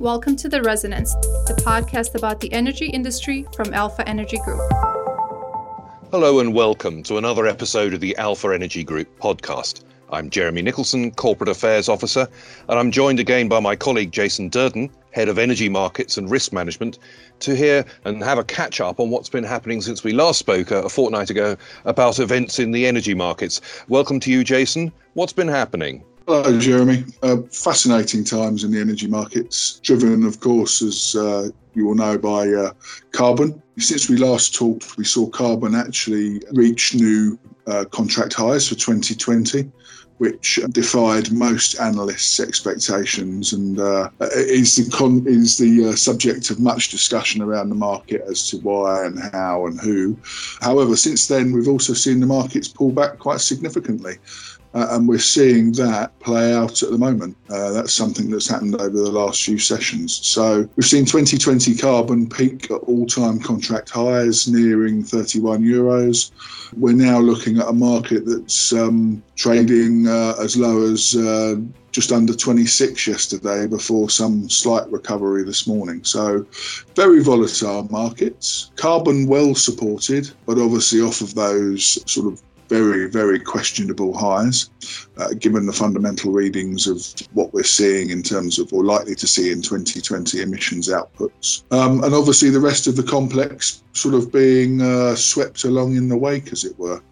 Welcome to The Resonance, the podcast about the energy industry from Alpha Energy Group. Hello and welcome to another episode of the Alpha Energy Group podcast. I'm Jeremy Nicholson, Corporate Affairs Officer, and I'm joined again by my colleague Jason Durden, Head of Energy Markets and Risk Management, to hear and have a catch up on what's been happening since we last spoke uh, a fortnight ago about events in the energy markets. Welcome to you, Jason. What's been happening? Hello, Jeremy. Uh, fascinating times in the energy markets, driven, of course, as uh, you all know, by uh, carbon. Since we last talked, we saw carbon actually reach new uh, contract highs for 2020 which defied most analysts' expectations and uh, is the con- is the uh, subject of much discussion around the market as to why and how and who. However, since then we've also seen the markets pull back quite significantly. Uh, and we're seeing that play out at the moment. Uh, that's something that's happened over the last few sessions. So we've seen 2020 carbon peak at all-time contract highs, nearing 31 euros. We're now looking at a market that's um, trading uh, as low as uh, just under 26 yesterday before some slight recovery this morning. So, very volatile markets. Carbon well supported, but obviously off of those sort of very, very questionable highs, uh, given the fundamental readings of what we're seeing in terms of, or likely to see in 2020 emissions outputs. Um, and obviously, the rest of the complex sort of being uh, swept along in the wake, as it were.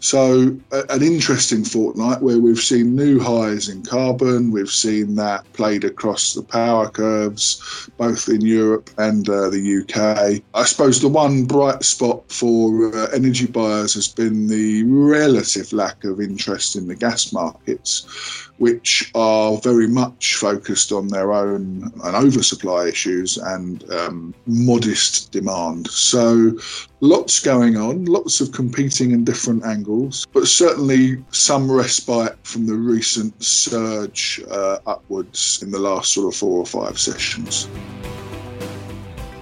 So, an interesting fortnight where we've seen new highs in carbon. We've seen that played across the power curves, both in Europe and uh, the UK. I suppose the one bright spot for uh, energy buyers has been the relative lack of interest in the gas markets which are very much focused on their own and oversupply issues and um, modest demand. So, lots going on, lots of competing and different angles, but certainly some respite from the recent surge uh, upwards in the last sort of four or five sessions.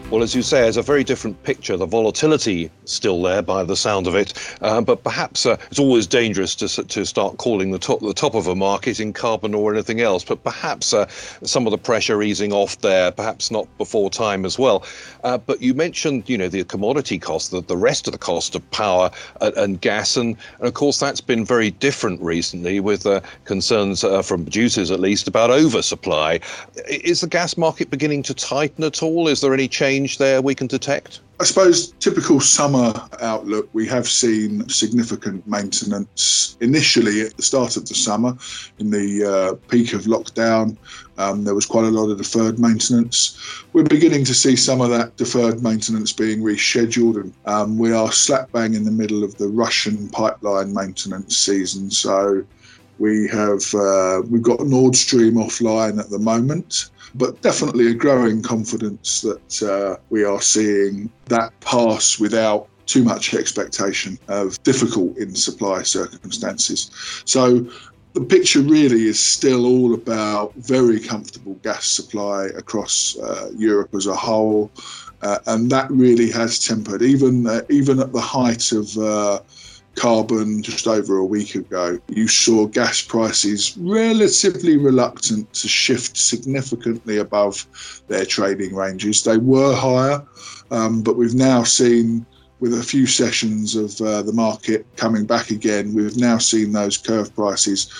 Well, as you say, it's a very different picture. The volatility still there by the sound of it, uh, but perhaps uh, it's always dangerous to, to start calling the top the top of a market in carbon or anything else. But perhaps uh, some of the pressure easing off there, perhaps not before time as well. Uh, but you mentioned, you know, the commodity cost, the, the rest of the cost of power and, and gas, and, and, of course that's been very different recently with uh, concerns uh, from producers at least about oversupply. Is the gas market beginning to tighten at all? Is there any change? Change there we can detect? I suppose typical summer outlook, we have seen significant maintenance initially at the start of the summer in the uh, peak of lockdown. Um, there was quite a lot of deferred maintenance. We're beginning to see some of that deferred maintenance being rescheduled, and um, we are slap bang in the middle of the Russian pipeline maintenance season. So we have uh, we've got Nord Stream offline at the moment but definitely a growing confidence that uh, we are seeing that pass without too much expectation of difficult in supply circumstances. So the picture really is still all about very comfortable gas supply across uh, Europe as a whole, uh, and that really has tempered. Even uh, even at the height of uh, carbon just over a week ago, you saw gas prices relatively reluctant to shift significantly above their trading ranges. They were higher, um, but we've now seen. With a few sessions of uh, the market coming back again, we've now seen those curve prices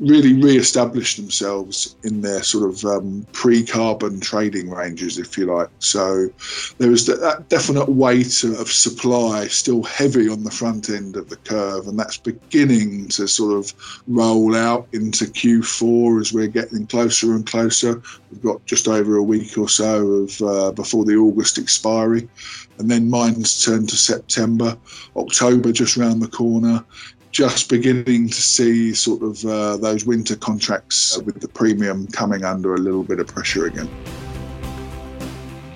really re-establish themselves in their sort of um, pre-carbon trading ranges, if you like. So there is that definite weight of supply still heavy on the front end of the curve, and that's beginning to sort of roll out into Q4 as we're getting closer and closer. We've got just over a week or so of uh, before the August expiry. And then mines turn to September, October just round the corner just beginning to see sort of uh, those winter contracts with the premium coming under a little bit of pressure again.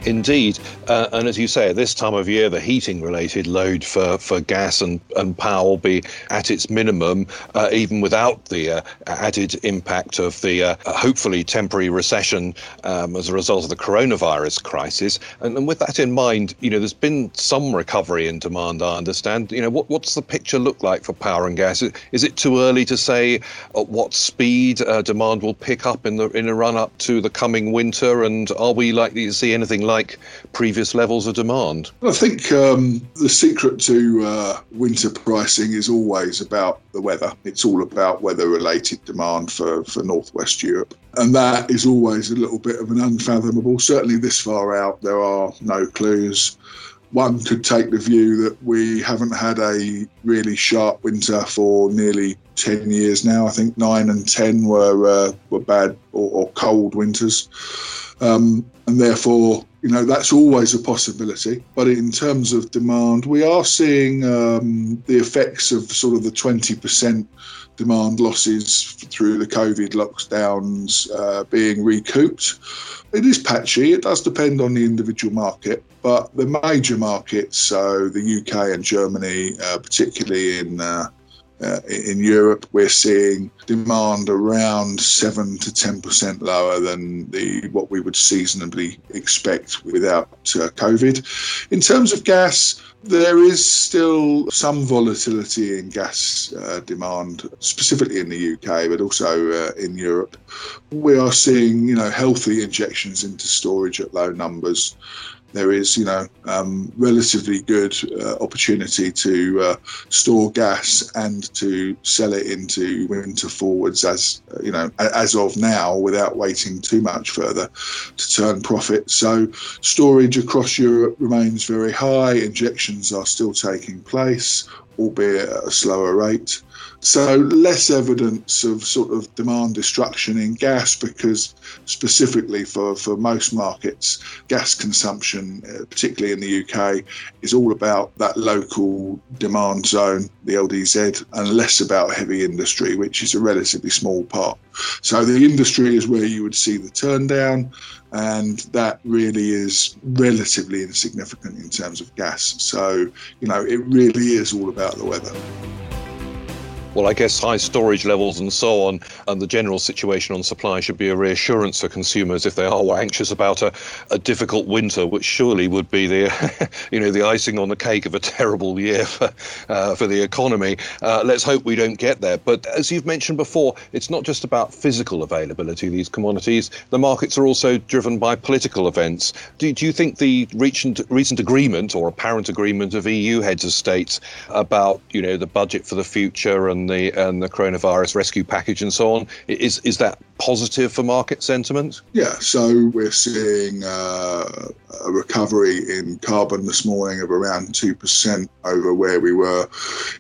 Indeed. Uh, and as you say, at this time of year, the heating related load for, for gas and, and power will be at its minimum, uh, even without the uh, added impact of the uh, hopefully temporary recession um, as a result of the coronavirus crisis. And, and, with that in mind, you know, there's been some recovery in demand, I understand. You know, what, what's the picture look like for power and gas? Is it too early to say at what speed uh, demand will pick up in the in a run up to the coming winter? And are we likely to see anything like like previous levels of demand? I think um, the secret to uh, winter pricing is always about the weather. It's all about weather related demand for, for Northwest Europe. And that is always a little bit of an unfathomable. Certainly, this far out, there are no clues one could take the view that we haven't had a really sharp winter for nearly 10 years now. I think nine and 10 were, uh, were bad or, or cold winters. Um, and therefore, you know, that's always a possibility. But in terms of demand, we are seeing um, the effects of sort of the 20% demand losses through the COVID lockdowns uh, being recouped. It is patchy. It does depend on the individual market, but the major markets, so the UK and Germany, uh, particularly in uh, uh, in Europe, we're seeing demand around seven to ten percent lower than the what we would seasonably expect without uh, COVID. In terms of gas, there is still some volatility in gas uh, demand, specifically in the UK, but also uh, in Europe. We are seeing, you know, healthy injections into storage at low numbers there is, you know, um, relatively good uh, opportunity to uh, store gas and to sell it into winter forwards as, you know, as of now without waiting too much further to turn profit. So storage across Europe remains very high. Injections are still taking place, albeit at a slower rate. So less evidence of sort of demand destruction in gas because specifically for, for most markets, gas consumption, uh, particularly in the UK, is all about that local demand zone, the LDZ, and less about heavy industry, which is a relatively small part. So the industry is where you would see the turn down, and that really is relatively insignificant in terms of gas. So, you know, it really is all about the weather well, I guess high storage levels and so on, and the general situation on supply should be a reassurance for consumers if they are anxious about a, a difficult winter, which surely would be the, you know, the icing on the cake of a terrible year for, uh, for the economy. Uh, let's hope we don't get there. But as you've mentioned before, it's not just about physical availability of these commodities. The markets are also driven by political events. Do, do you think the recent, recent agreement or apparent agreement of EU heads of state about, you know, the budget for the future and the and the coronavirus rescue package and so on. Is is that positive for market sentiment? Yeah, so we're seeing uh, a recovery in carbon this morning of around 2% over where we were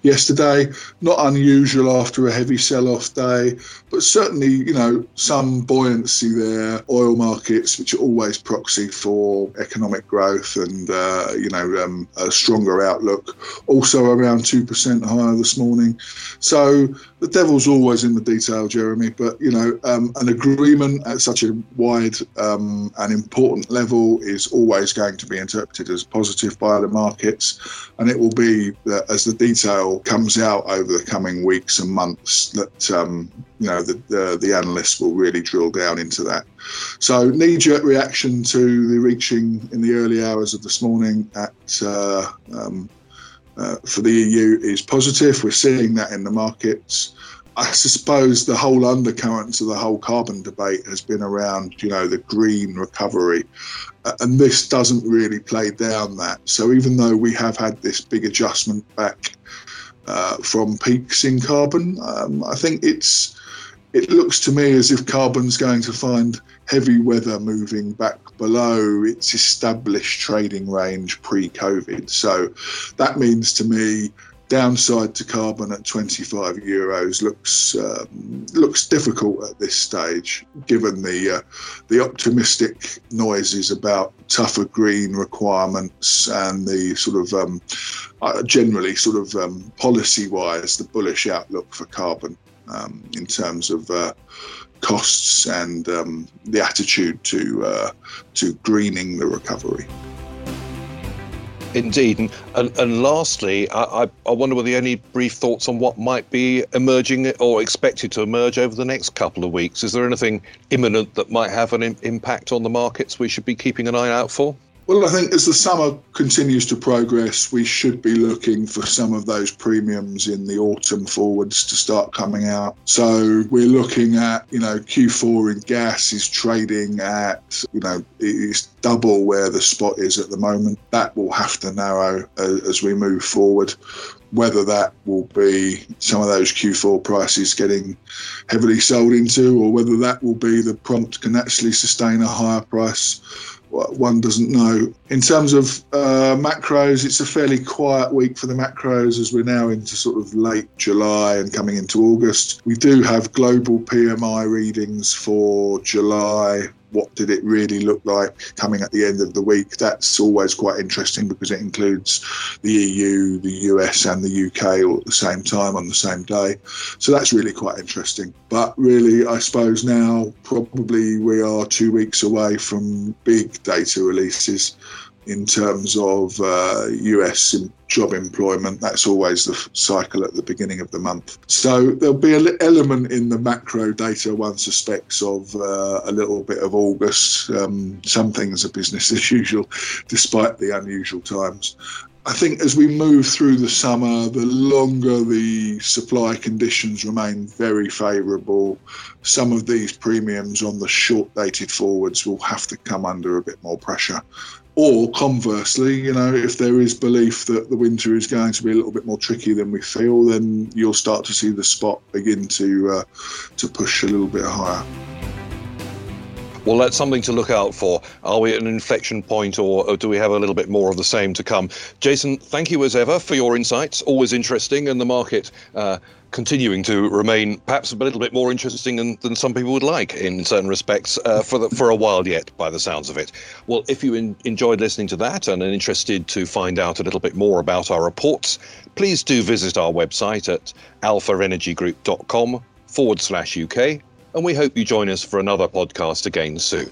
yesterday. Not unusual after a heavy sell off day, but certainly, you know, some buoyancy there. Oil markets, which are always proxy for economic growth and, uh, you know, um, a stronger outlook, also around 2% higher this morning. So the devil's always in the detail, Jeremy, but, you know, um, an agreement at such a wide um, and important level is always going to be interpreted as positive by the markets. And it will be that as the detail comes out over the coming weeks and months that, um, you know, the, the, the, analysts will really drill down into that. So, knee jerk reaction to the reaching in the early hours of this morning at uh, um, uh, for the EU is positive. We're seeing that in the markets. I suppose the whole undercurrent to the whole carbon debate has been around, you know, the green recovery. Uh, and this doesn't really play down that. So even though we have had this big adjustment back uh, from peaks in carbon, um, I think it's it looks to me as if carbon's going to find heavy weather moving back below its established trading range pre-COVID. So that means to me downside to carbon at 25 euros looks um, looks difficult at this stage, given the uh, the optimistic noises about tougher green requirements and the sort of um, uh, generally sort of um, policy wise the bullish outlook for carbon. Um, in terms of uh, costs and um, the attitude to uh, to greening the recovery. Indeed. And, and, and lastly, I, I wonder whether you any brief thoughts on what might be emerging or expected to emerge over the next couple of weeks. Is there anything imminent that might have an impact on the markets we should be keeping an eye out for? Well, I think as the summer continues to progress, we should be looking for some of those premiums in the autumn forwards to start coming out. So we're looking at, you know, Q4 in gas is trading at, you know, it's double where the spot is at the moment. That will have to narrow as we move forward whether that will be some of those Q4 prices getting heavily sold into, or whether that will be the prompt can actually sustain a higher price one doesn't know. In terms of uh, macros, it's a fairly quiet week for the macros as we're now into sort of late July and coming into August. We do have global PMI readings for July what did it really look like coming at the end of the week? That's always quite interesting because it includes the EU, the US, and the UK all at the same time on the same day. So that's really quite interesting. But really, I suppose now probably we are two weeks away from big data releases in terms of uh, US job employment. That's always the cycle at the beginning of the month. So there'll be an element in the macro data one suspects of uh, a little bit of August. Um, some things are business as usual, despite the unusual times. I think as we move through the summer, the longer the supply conditions remain very favourable, some of these premiums on the short dated forwards will have to come under a bit more pressure. Or conversely, you know, if there is belief that the winter is going to be a little bit more tricky than we feel, then you'll start to see the spot begin to uh, to push a little bit higher. Well, that's something to look out for. Are we at an inflection point, or, or, do we have a little bit more of the same to come? Jason, thank you as ever for your insights. Always interesting, and the market uh, continuing to remain perhaps a little bit more interesting than, than some people would like in certain respects uh, for the, for a while yet, by the sounds of it. Well, if you in, enjoyed listening to that and are interested to find out a little bit more about our reports, please do visit our website at alphaenergygroup.com forward slash UK, and we hope you join us for another podcast again soon.